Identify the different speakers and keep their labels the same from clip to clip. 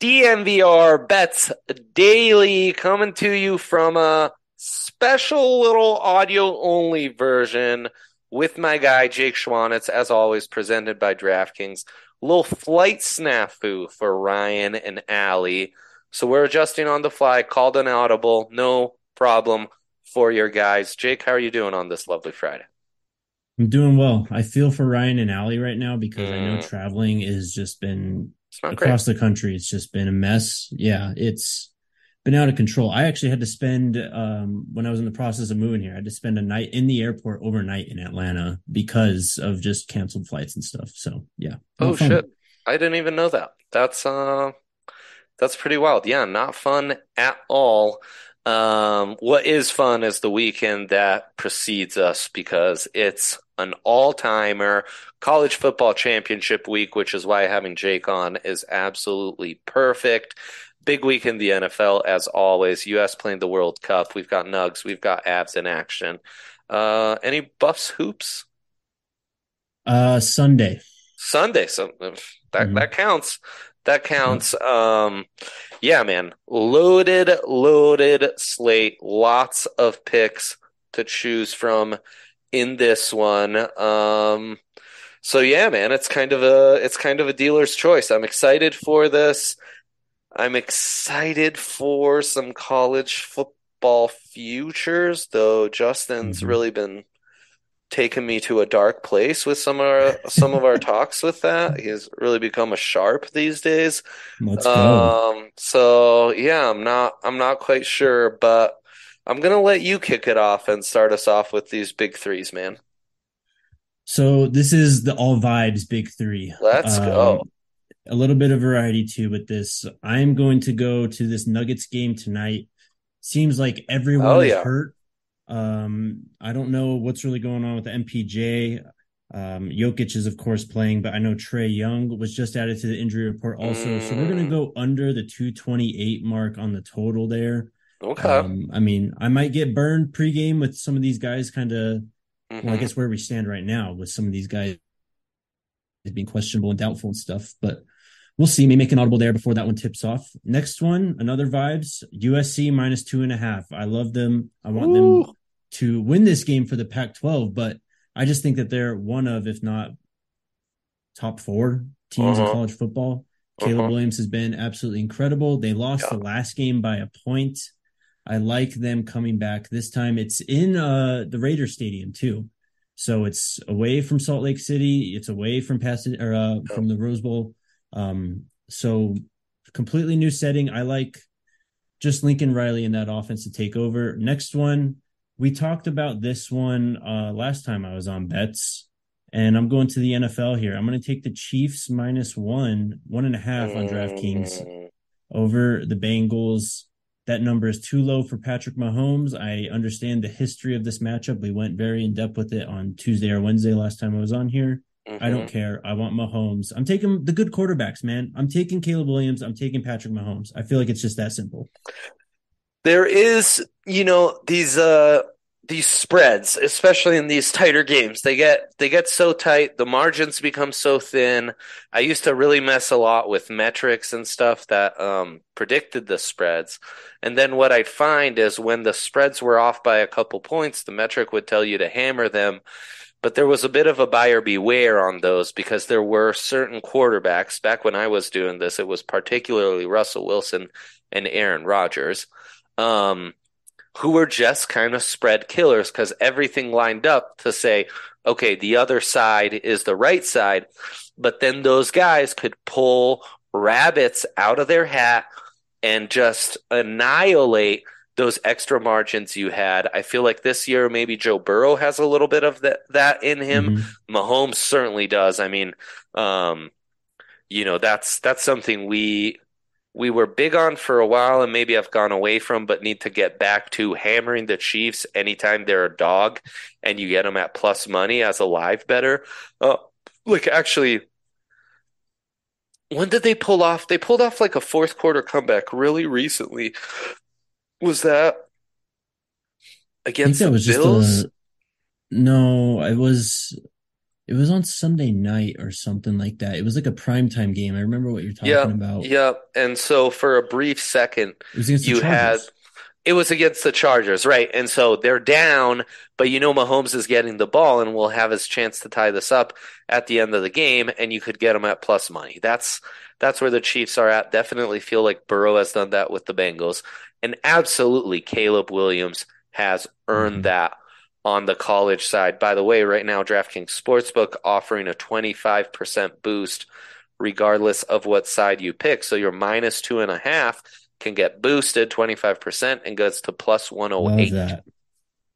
Speaker 1: DNVR Bets Daily coming to you from a special little audio only version with my guy Jake Schwanitz, as always, presented by DraftKings. Little flight snafu for Ryan and Allie. So we're adjusting on the fly, called an audible, no problem for your guys. Jake, how are you doing on this lovely Friday?
Speaker 2: I'm doing well. I feel for Ryan and Allie right now because mm. I know traveling has just been across great. the country. It's just been a mess. Yeah, it's been out of control. I actually had to spend um, when I was in the process of moving here. I had to spend a night in the airport overnight in Atlanta because of just canceled flights and stuff. So yeah.
Speaker 1: Oh fun. shit! I didn't even know that. That's uh, that's pretty wild. Yeah, not fun at all. Um, what is fun is the weekend that precedes us because it's an all timer. College football championship week, which is why having Jake on is absolutely perfect. Big week in the NFL, as always. US playing the World Cup. We've got Nugs, we've got Avs in action. Uh, any Buffs hoops?
Speaker 2: Uh, Sunday.
Speaker 1: Sunday. So that mm-hmm. that counts. That counts. Um, yeah, man. Loaded, loaded slate. Lots of picks to choose from in this one. Um, so yeah, man, it's kind of a it's kind of a dealer's choice. I'm excited for this. I'm excited for some college football futures, though Justin's mm-hmm. really been taken me to a dark place with some of our some of our talks with that. He's really become a sharp these days. Let's go. Um, so yeah, I'm not I'm not quite sure, but I'm gonna let you kick it off and start us off with these big threes, man.
Speaker 2: So this is the all vibes big three.
Speaker 1: Let's um, go.
Speaker 2: A little bit of variety too with this. I'm going to go to this Nuggets game tonight. Seems like everyone oh, is yeah. hurt um, I don't know what's really going on with the MPJ. Um, Jokic is of course playing, but I know Trae Young was just added to the injury report also. Mm. So we're gonna go under the 228 mark on the total there.
Speaker 1: Okay.
Speaker 2: Um, I mean, I might get burned pregame with some of these guys kind of mm-hmm. well, I mm-hmm. guess where we stand right now with some of these guys being questionable and doubtful and stuff, but we'll see. Maybe make an audible there before that one tips off. Next one, another vibes. USC minus two and a half. I love them. I want Ooh. them to win this game for the Pac 12, but I just think that they're one of, if not top four teams uh-huh. in college football. Caleb uh-huh. Williams has been absolutely incredible. They lost yeah. the last game by a point. I like them coming back this time. It's in uh, the Raider Stadium too, so it's away from Salt Lake City. It's away from Pasadena or uh, from the Rose Bowl. Um, so completely new setting. I like just Lincoln Riley in that offense to take over. Next one, we talked about this one uh, last time I was on bets, and I'm going to the NFL here. I'm going to take the Chiefs minus one, one and a half on DraftKings mm. over the Bengals. That number is too low for Patrick Mahomes. I understand the history of this matchup. We went very in depth with it on Tuesday or Wednesday last time I was on here. Mm-hmm. I don't mm-hmm. care. I want Mahomes. I'm taking the good quarterbacks, man. I'm taking Caleb Williams. I'm taking Patrick Mahomes. I feel like it's just that simple
Speaker 1: there is, you know, these uh these spreads, especially in these tighter games, they get they get so tight, the margins become so thin. I used to really mess a lot with metrics and stuff that um, predicted the spreads, and then what I'd find is when the spreads were off by a couple points, the metric would tell you to hammer them. But there was a bit of a buyer beware on those because there were certain quarterbacks back when I was doing this. It was particularly Russell Wilson and Aaron Rodgers um, who were just kind of spread killers because everything lined up to say, okay, the other side is the right side. But then those guys could pull rabbits out of their hat and just annihilate those extra margins you had. I feel like this year maybe Joe Burrow has a little bit of that that in him. Mm-hmm. Mahomes certainly does. I mean, um, you know, that's that's something we we were big on for a while and maybe I've gone away from, but need to get back to hammering the Chiefs anytime they're a dog and you get them at plus money as a live bettor. Uh, like actually, when did they pull off? They pulled off like a fourth quarter comeback really recently. Was that against that the was Bills?
Speaker 2: Just a, no, it was It was on Sunday night or something like that. It was like a primetime game. I remember what you're talking
Speaker 1: Yeah,
Speaker 2: about.
Speaker 1: yeah. And so for a brief second,
Speaker 2: It was against the
Speaker 1: you had
Speaker 2: Chargers.
Speaker 1: it was against the Chargers, right? And so they're down, but you know Mahomes is getting the ball and will have his chance to tie this up at the end of the game, and you could get him at plus money. That's that's where the Chiefs are at. Definitely feel like Burrow has done that with the Bengals, and absolutely Caleb Williams has earned
Speaker 2: Mhm.
Speaker 1: that on the college side. By the way, right now DraftKings Sportsbook offering a 25% boost regardless of what side you pick. So your minus two and a half can get boosted 25% and goes to plus
Speaker 2: Love
Speaker 1: 108.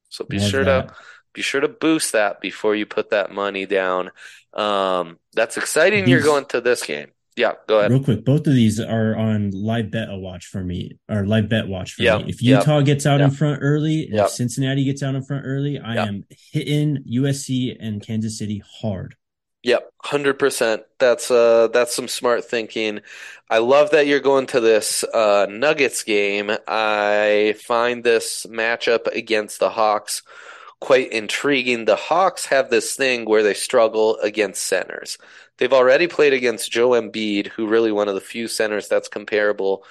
Speaker 1: So be
Speaker 2: Love
Speaker 1: sure
Speaker 2: that.
Speaker 1: to be sure to boost that before you put that money down. Um, that's exciting. You're going to this game. Yeah, go ahead.
Speaker 2: Real quick, both of these are on live bet a watch for me, or live bet watch for
Speaker 1: Yep,
Speaker 2: me. If
Speaker 1: yep,
Speaker 2: Utah gets out in front early,
Speaker 1: Yep.
Speaker 2: if Cincinnati gets out in front early, I
Speaker 1: Yep.
Speaker 2: am hitting USC and Kansas City hard.
Speaker 1: Yep, hundred percent. That's uh that's some smart thinking. I love that you're going to this uh Nuggets game. I find this matchup against the Hawks quite intriguing. The Hawks have this thing where they struggle against centers. They've already played against Joel Embiid, who really one of the few centers that's comparable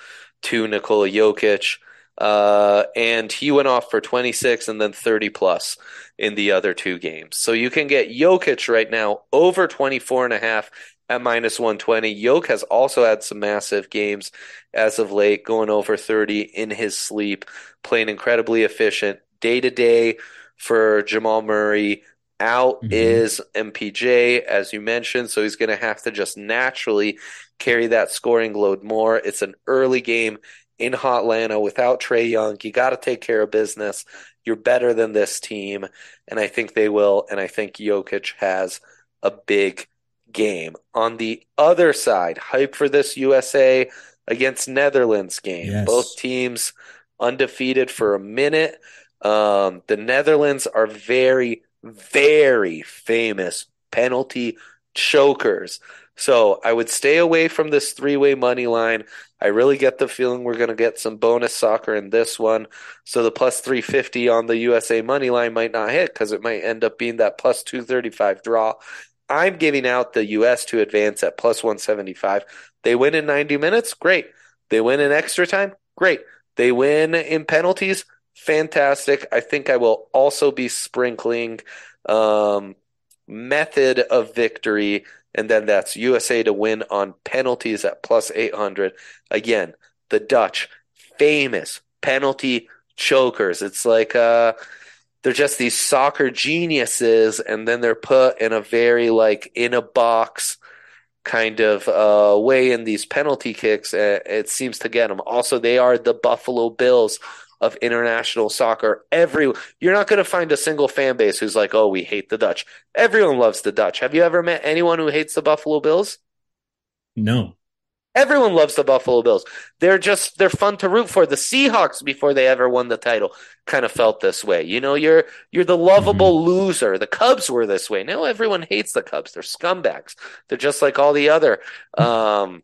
Speaker 1: to Nikola Jokic. Uh, and he went off for 26 and then 30 plus in the other two games. So you can get Jokic right now over 24 and a half at minus 120. Jokic has also had some massive games as of late, going over 30 in his sleep, playing incredibly efficient day to day for Jamal Murray. Out
Speaker 2: Mhm.
Speaker 1: is MPJ, as you mentioned, so he's going to have to just naturally carry that scoring load more. It's an early game in Hotlanta without Trae Young. You got to take care of business. You're better than this team, and I think they will. And I think Jokic has a big game. On the other side, hype for this USA against Netherlands game.
Speaker 2: Yes.
Speaker 1: Both teams undefeated for a minute. Um, the Netherlands are very, very famous penalty chokers. So I would stay away from this three-way money line. I really get the feeling we're going to get some bonus soccer in this one. So the plus 350 on the USA money line might not hit because it might end up being that plus 235 draw. I'm giving out the US to advance at plus 175. They win in 90 minutes, great. They win in extra time, great. They win in penalties, fantastic. I think I will also be sprinkling um, method of victory, and then that's USA to win on penalties at plus 800. Again, the Dutch, famous penalty chokers. It's like uh, they're just these soccer geniuses, and then they're put in a very like in a box kind of uh, way in these penalty kicks. It seems to get them. Also, they are the Buffalo Bills of international soccer. Every you're not going to find a single fan base who's like, "Oh, we hate the Dutch." Everyone loves the Dutch. Have you ever met anyone who hates the Buffalo Bills?
Speaker 2: No.
Speaker 1: Everyone loves the Buffalo Bills. They're just they're fun to root for. The Seahawks before they ever won the title kind of felt this way. You know, you're you're the lovable loser. The Cubs were this way. Now everyone hates the Cubs. They're scumbags. They're just like all the other um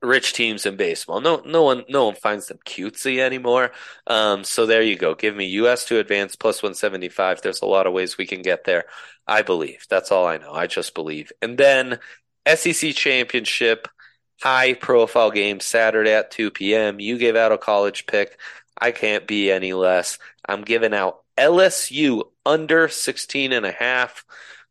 Speaker 1: rich teams in baseball. No no one no one finds them cutesy anymore. Um so there you go. Give me US to advance plus 175. There's a lot of ways we can get there. I believe. That's all I know. I just believe. And then SEC championship high profile game Saturday at 2 p.m. You gave out a college pick. I can't be any less. I'm giving out LSU under 16 and a half.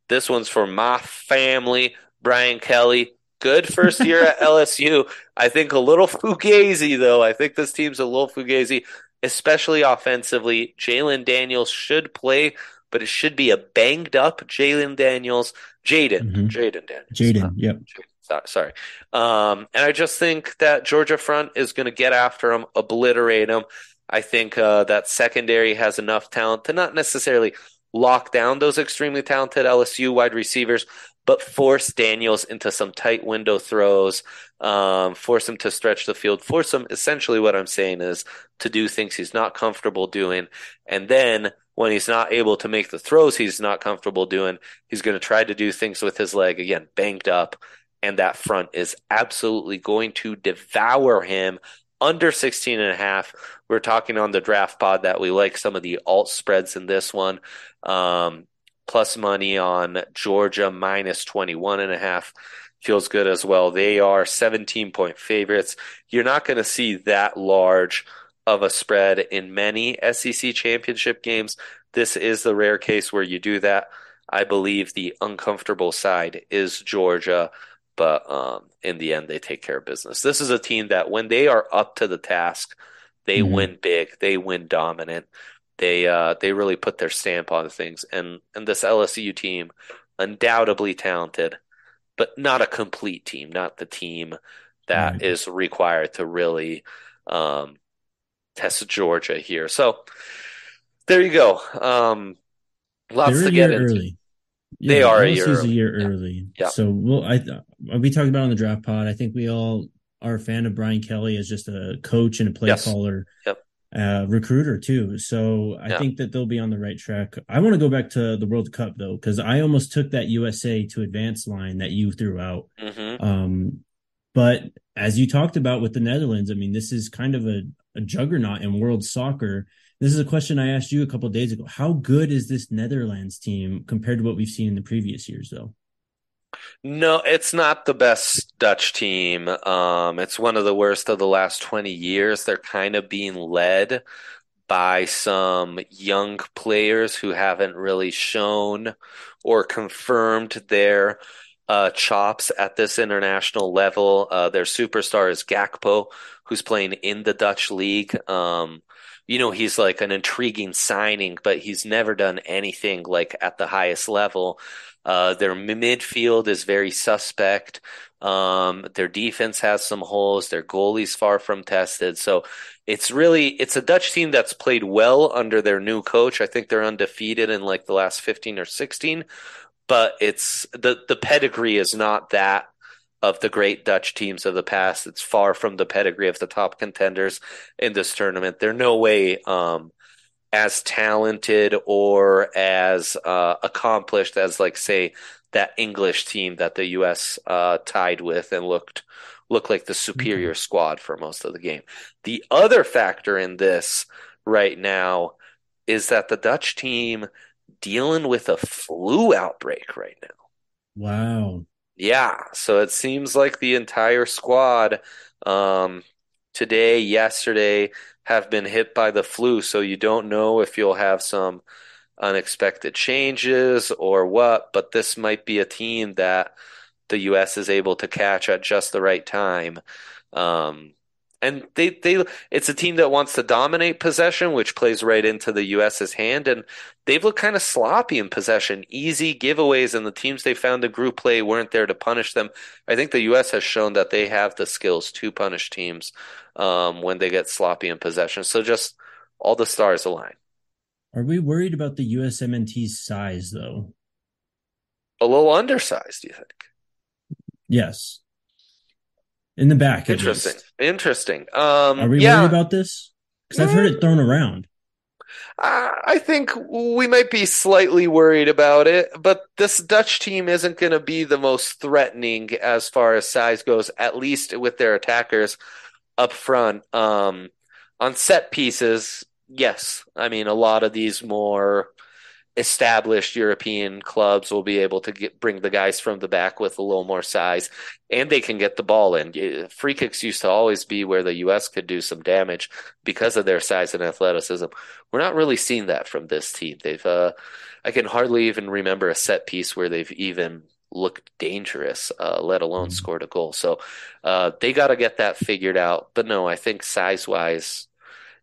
Speaker 1: This one's for my family. Brian Kelly, good first year at LSU. I think a little fugazi though. I think this team's a little fugazi, especially offensively. Jalen Daniels should play, but it should be a banged up Jalen Daniels. Jayden,
Speaker 2: Mhm.
Speaker 1: Jayden Daniels.
Speaker 2: Jayden. Yep.
Speaker 1: So- Sorry. Um, and I just think that Georgia front is going to get after him, obliterate him. I think uh, that secondary has enough talent to not necessarily lock down those extremely talented LSU wide receivers, but force Daniels into some tight window throws, um, force him to stretch the field, force him. Essentially, what I'm saying is to do things he's not comfortable doing, and then when he's not able to make the throws he's not comfortable doing, he's going to try to do things with his leg again, banged up and that front is absolutely going to devour him under 16 and a half. We're talking on the draft pod that we like some of the alt spreads in this one. Um, plus money on Georgia minus 21 and a half feels good as well. They are 17 point favorites. You're not going to see that large of a spread in many SEC championship games. This is the rare case where you do that. I believe the uncomfortable side is Georgia, but um, in the end, they take care of business. This is a team that when they are up to the task, they mm-hmm. win big, they win dominant. They uh, they really put their stamp on things, and and this LSU team, undoubtedly talented, but not a complete team, not the team that right. is required to really um, test Georgia here. So there you go. Um, lots They're to get into. Early.
Speaker 2: Yeah, they are a year, early. This is a year early. Yeah. So well, I we talked about on the draft pod. I think we all are a fan of Brian Kelly as just a coach and a play yes. caller.
Speaker 1: Yep.
Speaker 2: Uh, recruiter too. So I yeah. think that they'll be on the right track. I want to go back to the World Cup though, because I almost took that USA to advance line that you threw out. Mm-hmm. Um, but as you talked about with the Netherlands, I mean, this is kind of a, a juggernaut in world soccer. This is a question I asked you a couple days ago. How good is this Netherlands team compared to what we've seen in the previous years, though?
Speaker 1: No, it's not the best Dutch team. Um, it's one of the worst of the last 20 years. They're kind of being led by some young players who haven't really shown or confirmed their uh, chops at this international level. Uh, their superstar is Gakpo, who's playing in the Dutch league. Um, you know, he's like an intriguing signing, but he's never done anything like at the highest level. Uh, their midfield is very suspect. Um, their defense has some holes. Their goalie's far from tested. So it's really it's a Dutch team that's played well under their new coach. I think they're undefeated in like the last 15 or 16, but it's the the pedigree is not that of the great Dutch teams of the past. It's far from the pedigree of the top contenders in this tournament. They're no way um, as talented or as uh, accomplished as, like, say, that English team that the U.S. Uh, tied with and looked looked like the superior mm-hmm. squad for most of the game. The other factor in this right now is that the Dutch team dealing with a flu outbreak right now.
Speaker 2: Wow.
Speaker 1: Yeah, so it seems like the entire squad um, today, yesterday, have been hit by the flu. So you don't know if you'll have some unexpected changes or what, but this might be a team that the U.S. is able to catch at just the right time. Um, and they they it's a team that wants to dominate possession, which plays right into the U.S.'s hand. And they've looked kind of sloppy in possession, easy giveaways, and the teams they found in group play weren't there to punish them. I think the U.S. has shown that they have the skills to punish teams um, when they get sloppy in possession. So just all the stars align.
Speaker 2: Are we worried about the USMNT's size, though?
Speaker 1: A little undersized, do you think?
Speaker 2: Yes in the back.
Speaker 1: Interesting. Interesting. Um,
Speaker 2: Are we yeah. worried about this? Because I've heard it thrown around.
Speaker 1: Uh, I think we might be slightly worried about it, but this Dutch team isn't going to be the most threatening as far as size goes, at least with their attackers up front. Um, on set pieces, yes. I mean, a lot of these more established European clubs will be able to get, bring the guys from the back with a little more size, and they can get the ball in. Free kicks used to always be where the U.S. could do some damage because of their size and athleticism. We're not really seeing that from this team. They've, uh, I can hardly even remember a set piece where they've even looked dangerous, uh, let alone mm-hmm. scored a goal. So uh, they got to get that figured out. But no, I think size wise,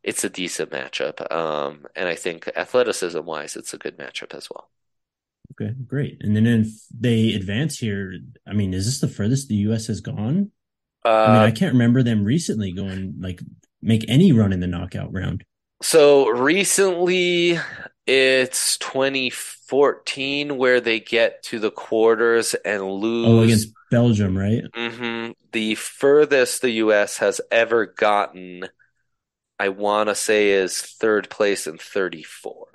Speaker 1: it's a decent matchup. Um, and I think athleticism wise, it's a good matchup as well.
Speaker 2: Okay, great. And then if they advance here, I mean, is this the furthest the U.S. has gone? Uh, I mean, I can't remember them recently going like make any run in the knockout round.
Speaker 1: So recently, it's 2014 where they get to the quarters and lose.
Speaker 2: Oh, against Belgium, right?
Speaker 1: Mm-hmm. The furthest the U.S. has ever gotten I want to say is third place in 34.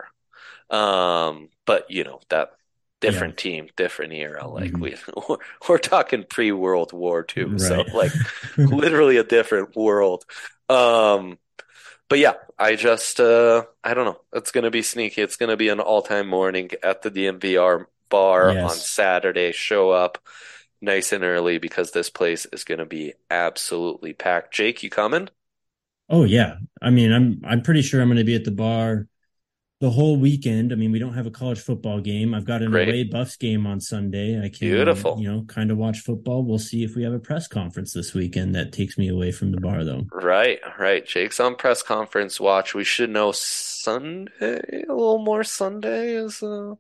Speaker 1: Um, but you know that different yeah. team, different era. Like mm-hmm. we we're, we're talking pre World War II, right. so like literally a different world. Um, but yeah, I just uh I don't know. It's gonna be sneaky. It's gonna be an all-time morning at the DNVR bar
Speaker 2: Yes.
Speaker 1: on Saturday. Show up nice and early because this place is gonna be absolutely packed. Jake, you coming?
Speaker 2: Oh yeah. I mean, I'm I'm pretty sure I'm going to be at the bar the whole weekend. I mean, we don't have a college football game. I've got an
Speaker 1: Great.
Speaker 2: away Buffs game on Sunday. I can,
Speaker 1: Beautiful.
Speaker 2: you know, kind of watch football. We'll see if we have a press conference this weekend that takes me away from the bar, though.
Speaker 1: Right, right. Jake's on press conference watch. We should know Sunday, a little more Sunday is uh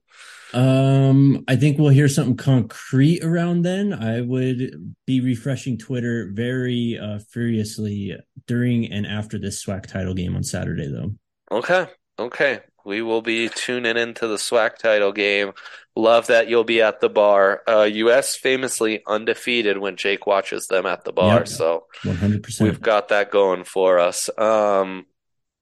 Speaker 2: Um, I think we'll hear something concrete around then. I would be refreshing Twitter very uh, furiously during and after this SWAC title game on Saturday, though.
Speaker 1: Okay, okay. We will be tuning into the SWAC title game. Love that you'll be at the bar. Uh, US famously undefeated when Jake watches them at the bar,
Speaker 2: Yep.
Speaker 1: so
Speaker 2: One hundred percent.
Speaker 1: we've got that going for us. Um,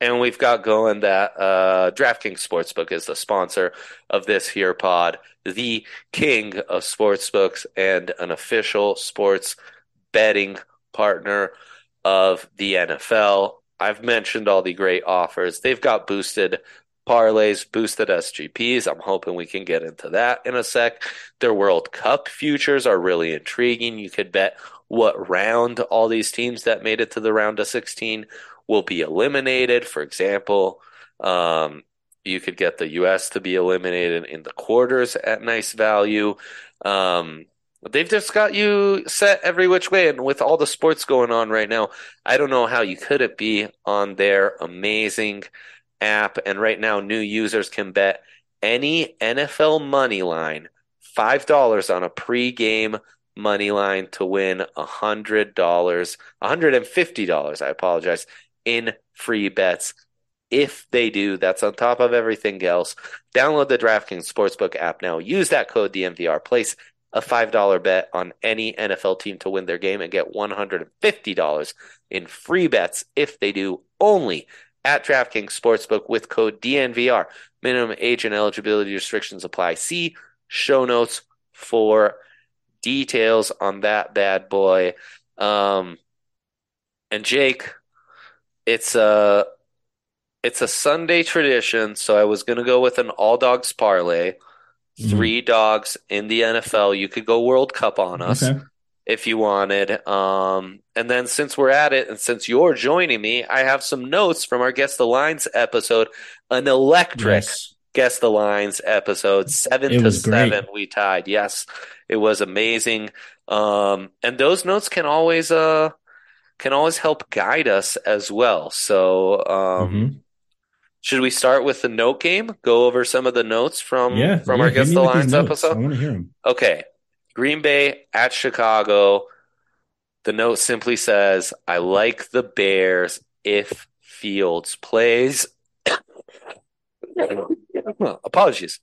Speaker 1: and we've got going that uh, DraftKings Sportsbook is the sponsor of this here pod, the king of sportsbooks and an official sports betting partner of the NFL. I've mentioned all the great offers. They've got boosted parlays, boosted SGPs. I'm hoping we can get into that in a sec. Their World Cup futures are really intriguing. You could bet what round all these teams that made it to the round of 16 will be eliminated. For example, um, you could get the US to be eliminated in the quarters at nice value. Um, they've just got you set every which way. And with all the sports going on right now, I don't know how you couldn't be on their amazing app. And right now, new users can bet any NFL money line $5 on a pre-game money line to win $100, $150, I apologize, in free bets. If they do, that's on top of everything else. Download the DraftKings Sportsbook app now. Use that code DNVR. Place a $5 bet on any NFL team to win their game and get $150 in free bets if they do only at DraftKings Sportsbook with code DNVR. Minimum age and eligibility restrictions apply. See show notes for details on that bad boy. Um, and Jake, it's a it's a Sunday tradition, so I was gonna go with an all dogs parlay.
Speaker 2: Mhm.
Speaker 1: Three dogs in the NFL. You could go World Cup on us
Speaker 2: Okay.
Speaker 1: if you wanted. Um, and then since we're at it, and since you're joining me, I have some notes from our Guess the Lines episode, an electric
Speaker 2: Yes.
Speaker 1: Guess the Lines episode, seven
Speaker 2: It
Speaker 1: to seven. We tied. Yes, it was amazing. Um, and those notes can always uh can always help guide us as well. So um,
Speaker 2: Mhm.
Speaker 1: should we start with the note game? Go over some of the notes from
Speaker 2: Yeah.
Speaker 1: from
Speaker 2: yeah,
Speaker 1: our
Speaker 2: me
Speaker 1: the Lines episode?
Speaker 2: I want to hear them.
Speaker 1: Okay. Green Bay at Chicago. The note simply says, I like the Bears if Fields plays. Apologies.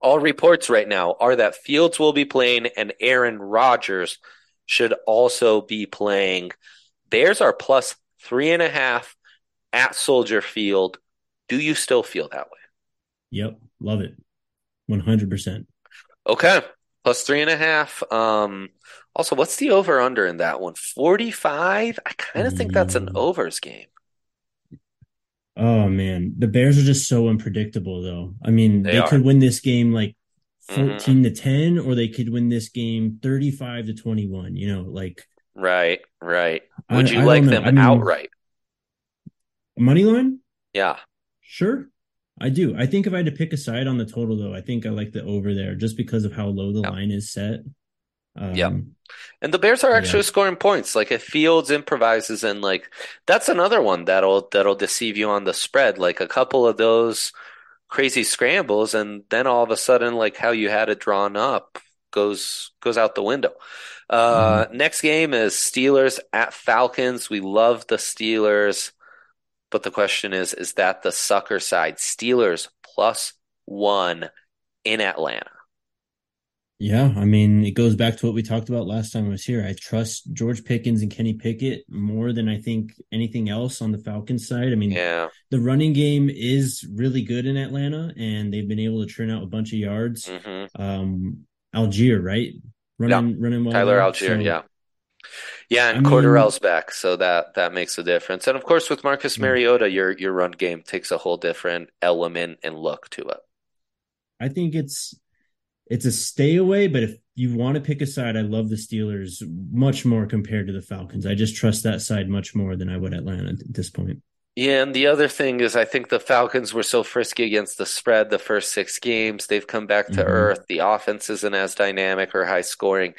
Speaker 1: All reports right now are that Fields will be playing and Aaron Rodgers should also be playing. Bears are plus three and a half at Soldier Field. Do you still feel that way?
Speaker 2: Yep. Love it. One hundred percent.
Speaker 1: Okay. Plus three and a half. Um, also, what's the over under in that one? 45? I kind of think that's an
Speaker 2: Mm.
Speaker 1: overs game.
Speaker 2: Oh man, the Bears are just so unpredictable, though. I mean,
Speaker 1: They
Speaker 2: they could win this game like
Speaker 1: Mhm.
Speaker 2: 14 to 10, or they could win this game 35 to 21. You know, like
Speaker 1: Right, right.
Speaker 2: I-
Speaker 1: Would you
Speaker 2: I
Speaker 1: like them
Speaker 2: I mean,
Speaker 1: outright?
Speaker 2: money line?
Speaker 1: Yeah.
Speaker 2: Sure. I do. I think if I had to pick a side on the total, though, I think I like the over there just because of how low the
Speaker 1: Yep.
Speaker 2: line is set. Um,
Speaker 1: Yep. And the Bears are actually
Speaker 2: Yeah.
Speaker 1: scoring points. Like if Fields improvises and like that's another one that'll that'll deceive you on the spread. Like a couple of those crazy scrambles and then all of a sudden like how you had it drawn up goes goes out the window. Uh next game is Steelers at Falcons. We love the Steelers, but the question is is that the sucker side? Steelers plus 1 in Atlanta.
Speaker 2: Yeah, I mean, it goes back to what we talked about last time I was here. I trust George Pickens and Kenny Pickett more than I think anything else on the Falcons side. I mean,
Speaker 1: Yeah.
Speaker 2: the running game is really good in Atlanta, and they've been able to churn out a bunch of yards.
Speaker 1: hmm
Speaker 2: Um, Allgeier, right? Running, running well.
Speaker 1: Tyler. Allgeier,
Speaker 2: So,
Speaker 1: yeah. Yeah, and I Cordarrelle's back, so that that makes a difference. And of course, with Marcus Mariota, your your run game takes a whole different element and look to it.
Speaker 2: I think it's it's a stay away, but if you want to pick a side, I love the Steelers much more compared to the Falcons. I just trust that side much more than I would Atlanta at this point.
Speaker 1: Yeah, and the other thing is, I think the Falcons were so frisky against the spread the first six games. They've come back to mm-hmm. earth. The offense isn't as dynamic or high scoring.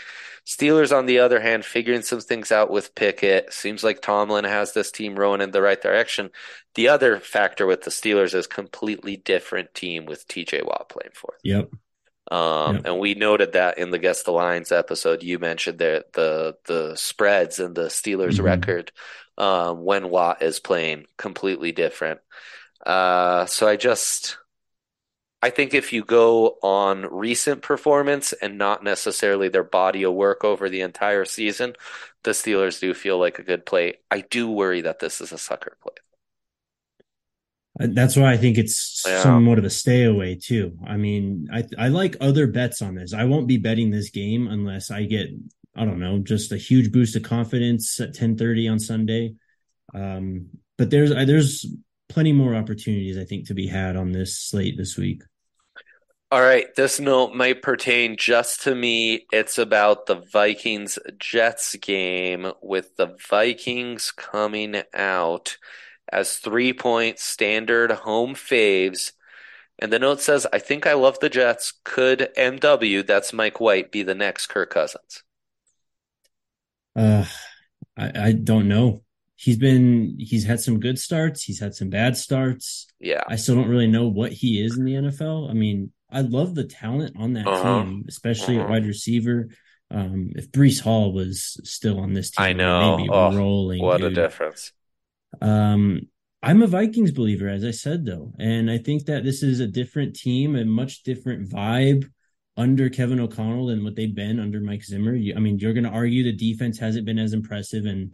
Speaker 1: Steelers, on the other hand, figuring some things out with Pickett. Seems like Tomlin has this team rowing in the right direction. The other factor with the Steelers is completely different team with TJ Watt playing for
Speaker 2: them. Yep.
Speaker 1: Um, and we noted that in the Guess the Lines episode, you mentioned the the the spreads and the Steelers mm-hmm. record um, when Watt is playing completely different. Uh, so I just, I think if you go on recent performance and not necessarily their body of work over the entire season, the Steelers do feel like a good play. I do worry that this is a sucker play.
Speaker 2: Uh, that's why I think it's yeah. somewhat of a stay away too. I mean, I I like other bets on this. I won't be betting this game unless I get I don't know, just a huge boost of confidence at 10:30 on Sunday. Um, but there's there's plenty more opportunities I think to be had on this slate this week.
Speaker 1: All right, this note might pertain just to me. It's about the Vikings Jets game with the Vikings coming out as three point standard home faves. And the note says, I think I love the Jets. Could MW, that's Mike White, be the next Kirk Cousins?
Speaker 2: Uh, I, I don't know. He's been he's had some good starts. He's had some bad starts.
Speaker 1: Yeah,
Speaker 2: I still don't really know what he is in the NFL. I mean, I love the talent on that uh-huh. team, especially uh-huh. at wide receiver. Um, if Breece Hall was still on this team,
Speaker 1: I know. Maybe oh, rolling. What dude. a difference.
Speaker 2: Um, I'm a Vikings believer, as I said though, and I think that this is a different team, a much different vibe under Kevin O'Connell than what they've been under Mike Zimmer. I mean, you're going to argue the defense hasn't been as impressive, and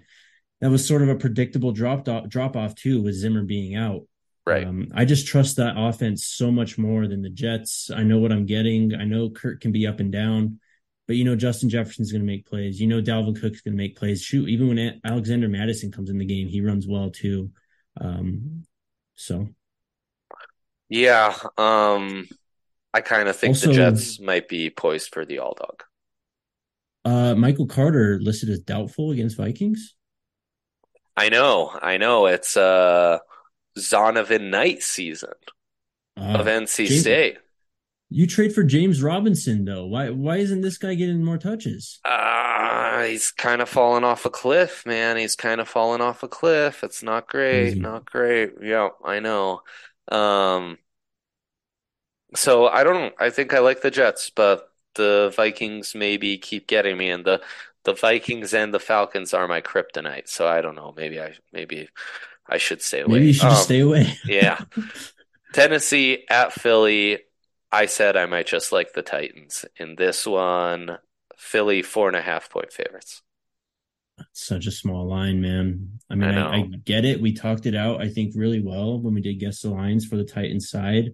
Speaker 2: that was sort of a predictable drop off, drop off too with Zimmer being out.
Speaker 1: Right. Um,
Speaker 2: I just trust that offense so much more than the Jets. I know what I'm getting. I know Kirk can be up and down, but you know Justin Jefferson's going to make plays. You know Dalvin Cook's going to make plays. Shoot, even when Alexander Mattison comes in the game, he runs well too. Um, so.
Speaker 1: Yeah. Um, I kind of think also, the Jets might be poised for the all dog.
Speaker 2: Uh, Michael Carter listed as doubtful against Vikings.
Speaker 1: I know, I know. It's uh Zonovan Knight season uh, of NC James, State.
Speaker 2: You trade for James Robinson though. Why why isn't this guy getting more touches?
Speaker 1: Uh he's kind of falling off a cliff, man. He's kind of falling off a cliff. It's not great, not great. Yeah, I know. Um so I don't. I think I like the Jets, but the Vikings maybe keep getting me, and the the Vikings and the Falcons are my kryptonite. So I don't know. Maybe I maybe I should stay away.
Speaker 2: Maybe you should um, stay away.
Speaker 1: yeah. Tennessee at Philly. I said I might just like the Titans in this one. Philly four and a half point favorites.
Speaker 2: Such a small line, man. I mean, I, I, I get it. We talked it out, I think, really well when we did guess the lines for the Titans side.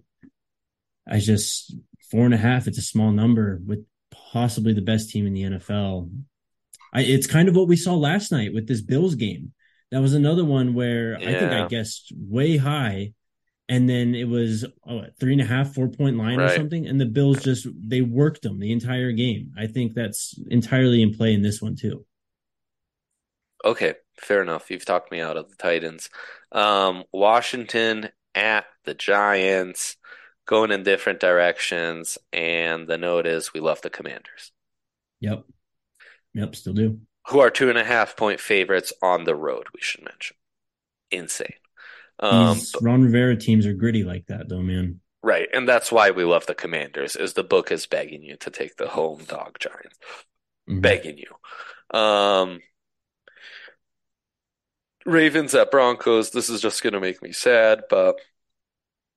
Speaker 2: I just four and a half. It's a small number with possibly the best team in the NFL. I, it's kind of what we saw last night with this Bills game. That was another one where yeah. I think I guessed way high, and then it was oh, three and a half, four point line right. or something, and the Bills just they worked them the entire game. I think that's entirely in play in this one too.
Speaker 1: Okay, fair enough. You've talked me out of the Titans. Um, Washington at the Giants going in different directions. And the note is we love the Commanders.
Speaker 2: Yep. Yep, still do.
Speaker 1: Who are two and a half point favorites on the road, we should mention. Insane.
Speaker 2: Um, These Ron Rivera teams are gritty like that, though, man.
Speaker 1: Right, and that's why we love the Commanders. Is the book is begging you to take the home dog Giants, mm-hmm. begging you. Um, Ravens at Broncos. This is just going to make me sad, but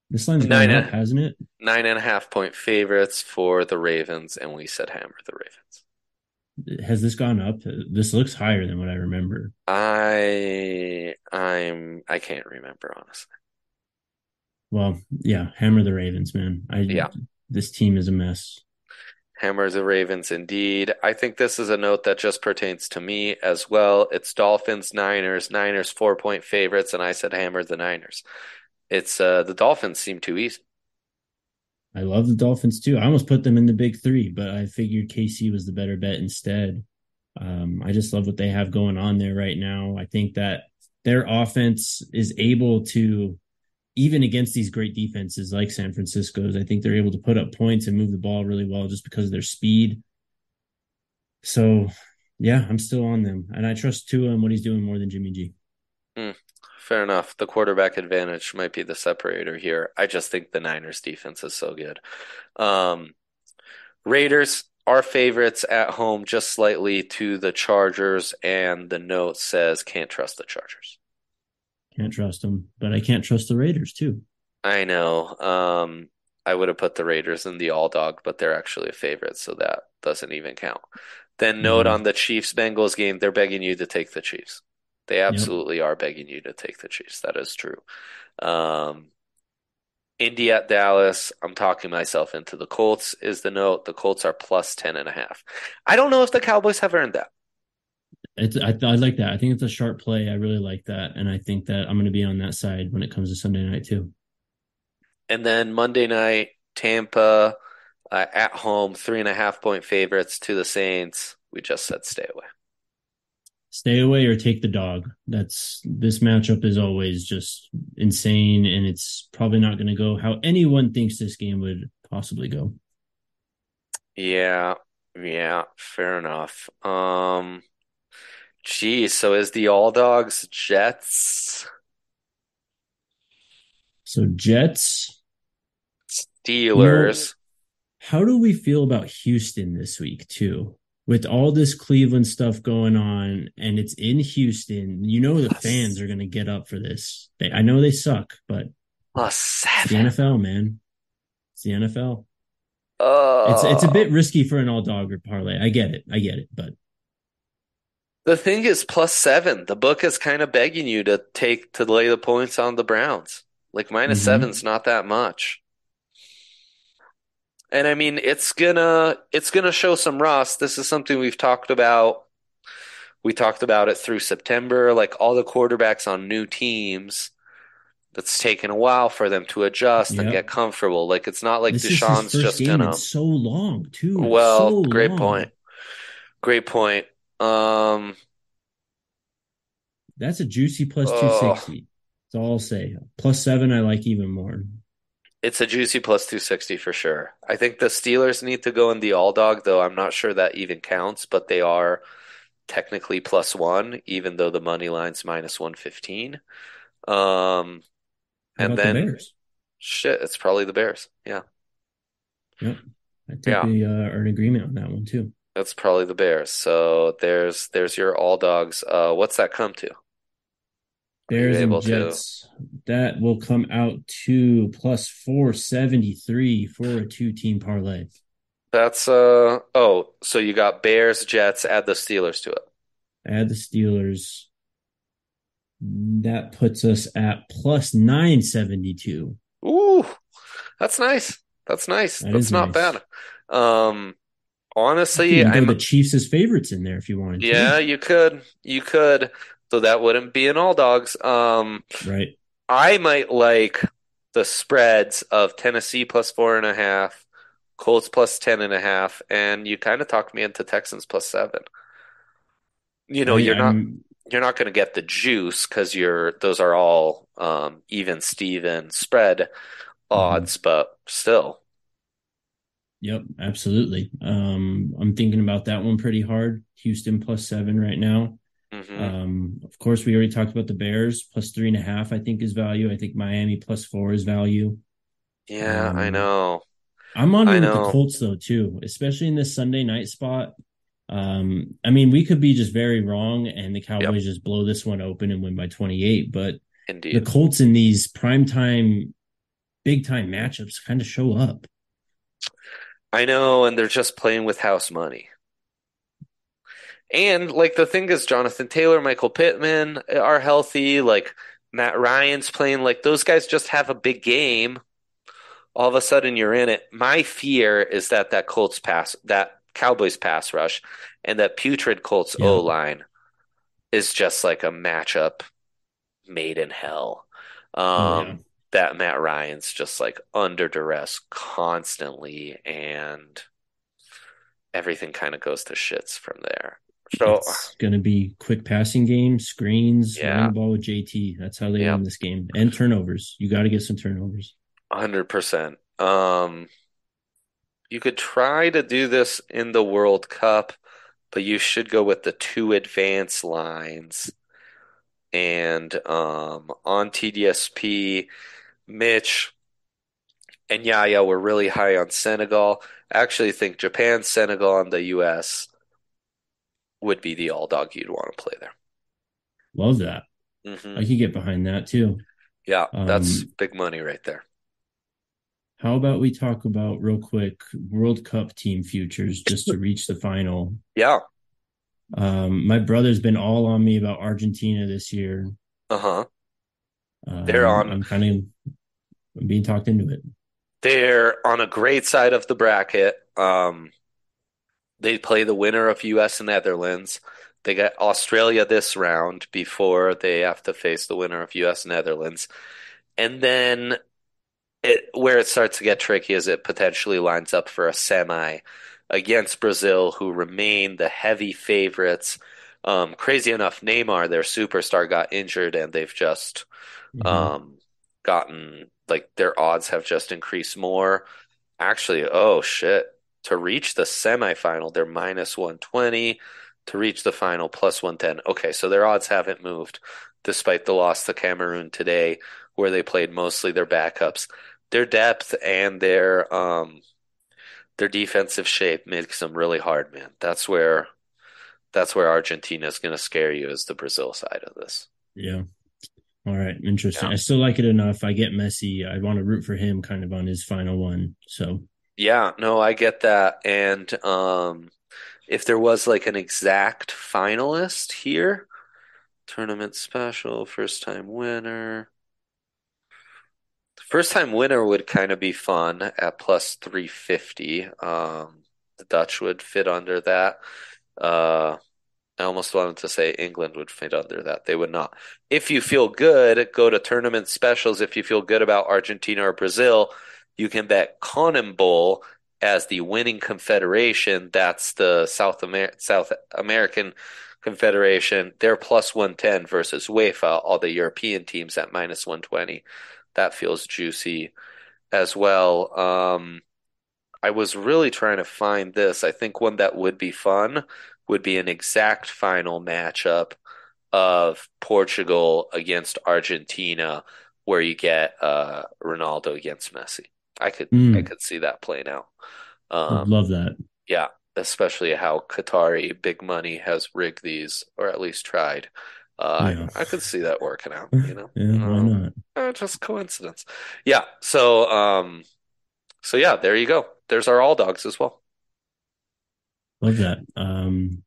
Speaker 2: this line's nine up, hasn't it?
Speaker 1: Nine and a half point favorites for the Ravens, and we said hammer the Ravens.
Speaker 2: Has this gone up? This looks higher than what I remember.
Speaker 1: I I'm I can't remember honestly.
Speaker 2: Well, yeah, hammer the Ravens, man. I
Speaker 1: yeah.
Speaker 2: This team is a mess.
Speaker 1: Hammer the Ravens indeed. I think this is a note that just pertains to me as well. It's Dolphins, Niners, Niners four point favorites, and I said hammer the Niners. It's uh the Dolphins seem too easy.
Speaker 2: I love the Dolphins too. I almost put them in the big three, but I figured KC was the better bet instead. Um, I just love what they have going on there right now. I think that their offense is able to even against these great defenses like San Francisco's, I think they're able to put up points and move the ball really well just because of their speed. So, yeah, I'm still on them, and I trust Tua and what he's doing more than Jimmy G.
Speaker 1: Mm, fair enough. The quarterback advantage might be the separator here. I just think the Niners defense is so good. Um, Raiders are favorites at home just slightly to the Chargers, and the note says can't trust the Chargers.
Speaker 2: Can't trust them, but I can't trust the Raiders too.
Speaker 1: I know. Um, I would have put the Raiders in the all dog, but they're actually a favorite, so that doesn't even count. Then note mm-hmm. on the Chiefs Bengals game, they're begging you to take the Chiefs. They absolutely yep. are begging you to take the Chiefs. That is true. Um, Indy at Dallas. I'm talking myself into the Colts is the note. The Colts are plus 10 and a half. I don't know if the Cowboys have earned that.
Speaker 2: It's I, I like that. I think it's a sharp play. I really like that, and I think that I'm going to be on that side when it comes to Sunday night too.
Speaker 1: And then Monday night, Tampa uh, at home, three and a half point favorites to the Saints. We just said stay away.
Speaker 2: Stay away or take the dog. That's this matchup is always just insane, and it's probably not going to go how anyone thinks this game would possibly go.
Speaker 1: Yeah, yeah, fair enough. Um, Geez, so is the All Dogs Jets?
Speaker 2: So Jets,
Speaker 1: Steelers.
Speaker 2: how do we feel about Houston this week too? With all this Cleveland stuff going on, and it's in Houston, you know the fans are going to get up for this. They, I know they suck, but
Speaker 1: plus seven.
Speaker 2: The NFL, man. It's the NFL. Uh, it's it's a bit risky for an all dog or parlay. I get it. I get it, but
Speaker 1: the thing is, plus seven. The book is kind of begging you to take to lay the points on the Browns. Like minus mm-hmm. seven's not that much. And I mean, it's gonna it's gonna show some rust. This is something we've talked about. We talked about it through September. Like all the quarterbacks on new teams, it's taken a while for them to adjust yep. and get comfortable. Like it's not like this Deshaun's just gonna.
Speaker 2: so long too.
Speaker 1: Well,
Speaker 2: so
Speaker 1: great
Speaker 2: long.
Speaker 1: point. Great point. Um,
Speaker 2: that's a juicy plus two sixty. That's all I'll say. Plus seven, I like even more.
Speaker 1: It's a juicy plus two sixty for sure. I think the Steelers need to go in the all dog, though. I'm not sure that even counts, but they are technically plus one, even though the money line's minus one fifteen. Um, and then the shit, it's probably the Bears. Yeah.
Speaker 2: Yeah. I think yeah. we uh, are in agreement on that one too.
Speaker 1: That's probably the Bears. So there's there's your all dogs. Uh, what's that come to?
Speaker 2: Bears and Jets. To... That will come out to plus four seventy three for a two team parlay.
Speaker 1: That's uh oh, so you got Bears, Jets, add the Steelers to it.
Speaker 2: Add the Steelers. That puts us at plus nine seventy two.
Speaker 1: Ooh, that's nice. That's nice. That that's not nice. bad. Um Honestly,
Speaker 2: I'm the Chiefs as favorites in there if you wanted.
Speaker 1: Yeah, you could. You could. So that wouldn't be an all dogs. Um,
Speaker 2: right.
Speaker 1: I might like the spreads of Tennessee plus four and a half, Colts plus ten and a half, and you kind of talked me into Texans plus seven. You know, I, you're not I'm... you're not going to get the juice because you're those are all um, even Steven spread odds, mm-hmm. but still,
Speaker 2: Yep, absolutely. Um, I'm thinking about that one pretty hard. Houston plus seven right now. Mm-hmm. Um, of course, we already talked about the Bears plus three and a half. I think is value. I think Miami plus four is value.
Speaker 1: Yeah, um, I know.
Speaker 2: I'm on with the Colts though too, especially in this Sunday night spot. Um, I mean, we could be just very wrong, and the Cowboys yep. just blow this one open and win by 28. But
Speaker 1: Indeed.
Speaker 2: the Colts in these prime time, big time matchups kind of show up.
Speaker 1: I know, and they're just playing with house money. And like the thing is, Jonathan Taylor, Michael Pittman are healthy. Like Matt Ryan's playing. Like those guys just have a big game. all of a sudden you're in it. My fear is that that Colts pass, that Cowboys pass rush, and that putrid Colts
Speaker 2: Yeah.
Speaker 1: O line is just like a matchup made in hell. Um, that Matt Ryan's just like under duress constantly, and everything kind of goes to shits from there. So
Speaker 2: It's gonna be quick passing game, screens,
Speaker 1: Yeah.
Speaker 2: run the ball with JT. That's how they
Speaker 1: Yeah.
Speaker 2: win this game. And turnovers. You got to get some turnovers.
Speaker 1: hundred percent. Um, you could try to do this in the World Cup, but you should go with the two advance lines. And um, on TDSP, Mitch and Yaya were really high on Senegal. I actually think Japan, Senegal, and the US would be the all dog you'd want to play there.
Speaker 2: Love that.
Speaker 1: hmm
Speaker 2: I could get behind that too.
Speaker 1: Yeah, that's
Speaker 2: Um,
Speaker 1: big money right there.
Speaker 2: How about we talk about real quick World Cup team futures just to reach the final?
Speaker 1: Yeah.
Speaker 2: Um, my brother's been all on me about Argentina this year.
Speaker 1: Uh-huh.
Speaker 2: Um,
Speaker 1: They're on-
Speaker 2: I'm kind of I'm being talked into it.
Speaker 1: They're on a great side of the bracket. Um, they play the winner of US and Netherlands. They got Australia this round before they have to face the winner of US and Netherlands. And then it, where it starts to get tricky is it potentially lines up for a semi against Brazil, who remain the heavy favorites. Um, crazy enough, Neymar, their superstar, got injured, and they've just
Speaker 2: Mhm.
Speaker 1: um, gotten like their odds have just increased more. Actually, oh shit, to reach the semifinal, they're minus 120. To reach the final, plus 110. Okay, so their odds haven't moved despite the loss to Cameroon today, where they played mostly their backups. Their depth and their um their defensive shape makes them really hard, man. That's where that's where Argentina is going to scare you is the Brazil side of this.
Speaker 2: Yeah. All right. Interesting.
Speaker 1: Yeah.
Speaker 2: I still like it enough. I get Messi. I want to root for him kind of on his final one. So
Speaker 1: Yeah, no, I get that. And um if there was like an exact finalist here, tournament special, first time winner. First time winner would kind of be fun at plus 350. Um the Dutch would fit under that. Uh I almost wanted to say England would fit under that. They would not. If you feel good, go to tournament specials. If you feel good about Argentina or Brazil, you can bet CONMEBOL as the winning confederation. That's the South Amer South American Confederation. They're plus 110 versus UEFA, all the European teams at minus 120. That feels juicy as well. Um, I was really trying to find this. I think one that would be fun would be an exact final matchup of Portugal against Argentina, where you get uh, Ronaldo against Messi. I could
Speaker 2: Mm.
Speaker 1: I could see that playing out.
Speaker 2: I'd
Speaker 1: Um,
Speaker 2: love that.
Speaker 1: yeah, especially how Qatari big money has rigged these, or at least tried. Uh,
Speaker 2: Yeah.
Speaker 1: I, I could see that working out, you know.
Speaker 2: Yeah, why
Speaker 1: Um,
Speaker 2: not?
Speaker 1: uh, just coincidence. Yeah. So, um, so yeah, there you go. There's our all dogs as well.
Speaker 2: Love that. Um,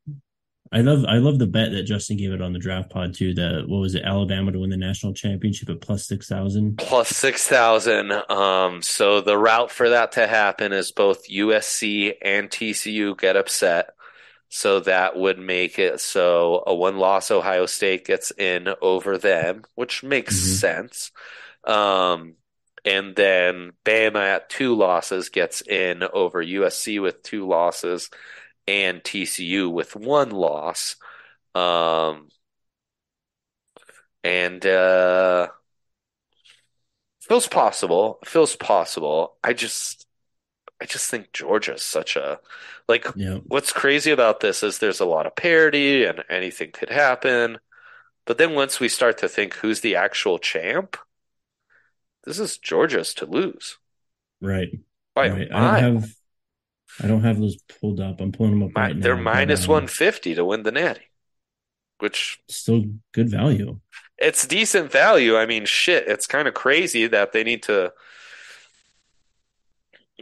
Speaker 2: I love I love the bet that Justin gave it on the draft pod too. That what was it, Alabama to win the national championship at plus six thousand.
Speaker 1: Plus 6,000. Um, so the route for that to happen is both USC and TCU get upset. So that would make it so a one loss Ohio State gets in over them, which makes
Speaker 2: Mhm.
Speaker 1: sense. Um, and then Bama at two losses gets in over USC with two losses and TCU with one loss. Um, and uh, feels possible. Feels possible. I just, I just think Georgia's such a like.
Speaker 2: Yeah,
Speaker 1: What's crazy about this is there's a lot of parity and anything could happen. But then once we start to think who's the actual champ, this is Georgia's to lose
Speaker 2: right.
Speaker 1: by
Speaker 2: right. I don't have I don't have those pulled up. I'm pulling them up
Speaker 1: Mi-
Speaker 2: right
Speaker 1: they're minus
Speaker 2: um,
Speaker 1: 150 to win the Natty, which
Speaker 2: Still good value.
Speaker 1: it's decent value. I mean, shit, it's kind of crazy that they need to.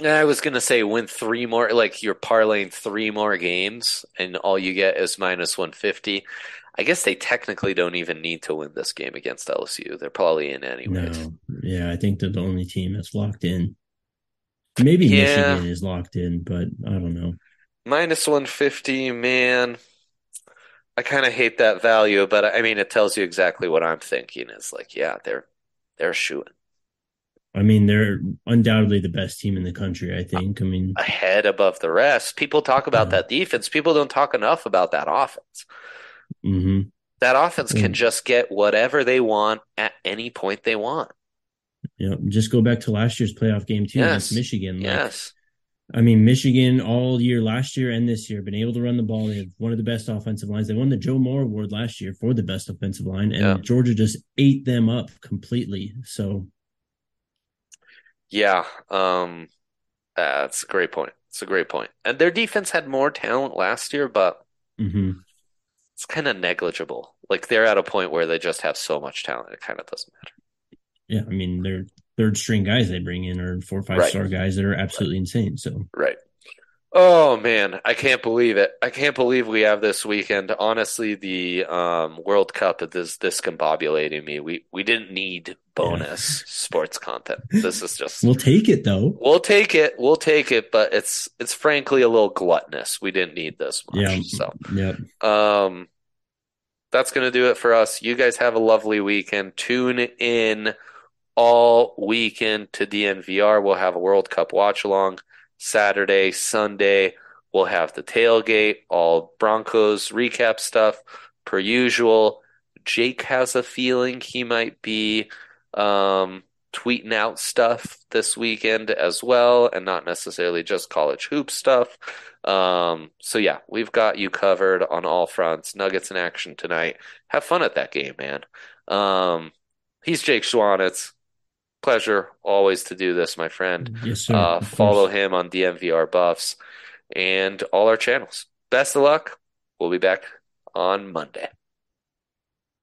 Speaker 1: I was gonna say win three more, like you're parlaying three more games, and all you get is minus 150. I guess they technically don't even need to win this game against LSU. They're probably in anyways.
Speaker 2: No, yeah, I think they're the only team that's locked in. Maybe yeah. Michigan is locked in, but I don't know.
Speaker 1: Minus 150, man. I kind of hate that value, but I mean, it tells you exactly what I'm thinking. It's like, yeah, they're they're shooting.
Speaker 2: I mean, they're undoubtedly the best team in the country. I think. I mean,
Speaker 1: ahead above the rest. People talk about that defense. People don't talk enough about that offense.
Speaker 2: Mm-hmm.
Speaker 1: That offense can just get whatever they want at any point they want.
Speaker 2: Yeah, just go back to last year's playoff game too
Speaker 1: yes.
Speaker 2: against Michigan. Like,
Speaker 1: yes.
Speaker 2: I mean, Michigan all year last year and this year been able to run the ball. They have one of the best offensive lines. They won the Joe Moore Award last year for the best offensive line, and yeah. Georgia just ate them up completely. So,
Speaker 1: yeah, um, that's a great point. It's a great point. And their defense had more talent last year, but
Speaker 2: mm-hmm.
Speaker 1: it's kind of negligible. Like they're at a point where they just have so much talent, it kind of doesn't matter.
Speaker 2: Yeah, I mean they're third string guys they bring in are four or five right. star guys that are absolutely right. insane. So
Speaker 1: right. Oh man, I can't believe it. I can't believe we have this weekend. Honestly, the um, World Cup is discombobulating me. We we didn't need bonus yeah. sports content. This is just
Speaker 2: We'll take it though.
Speaker 1: We'll take it. We'll take it, but it's it's frankly a little gluttonous. We didn't need this much.
Speaker 2: Yeah.
Speaker 1: So
Speaker 2: yeah.
Speaker 1: Um that's gonna do it for us. You guys have a lovely weekend. Tune in all weekend to DNVR. We'll have a World Cup watch along Saturday, Sunday. We'll have the tailgate, all Broncos recap stuff per usual. Jake has a feeling he might be um, tweeting out stuff this weekend as well, and not necessarily just college hoop stuff. Um, so yeah, we've got you covered on all fronts. Nuggets in action tonight. Have fun at that game, man. Um, he's Jake Schwanitz pleasure always to do this, my friend.
Speaker 2: Yes, sir.
Speaker 1: Uh, follow him on DNVR Buffs and all our channels. Best of luck. We'll be back on Monday.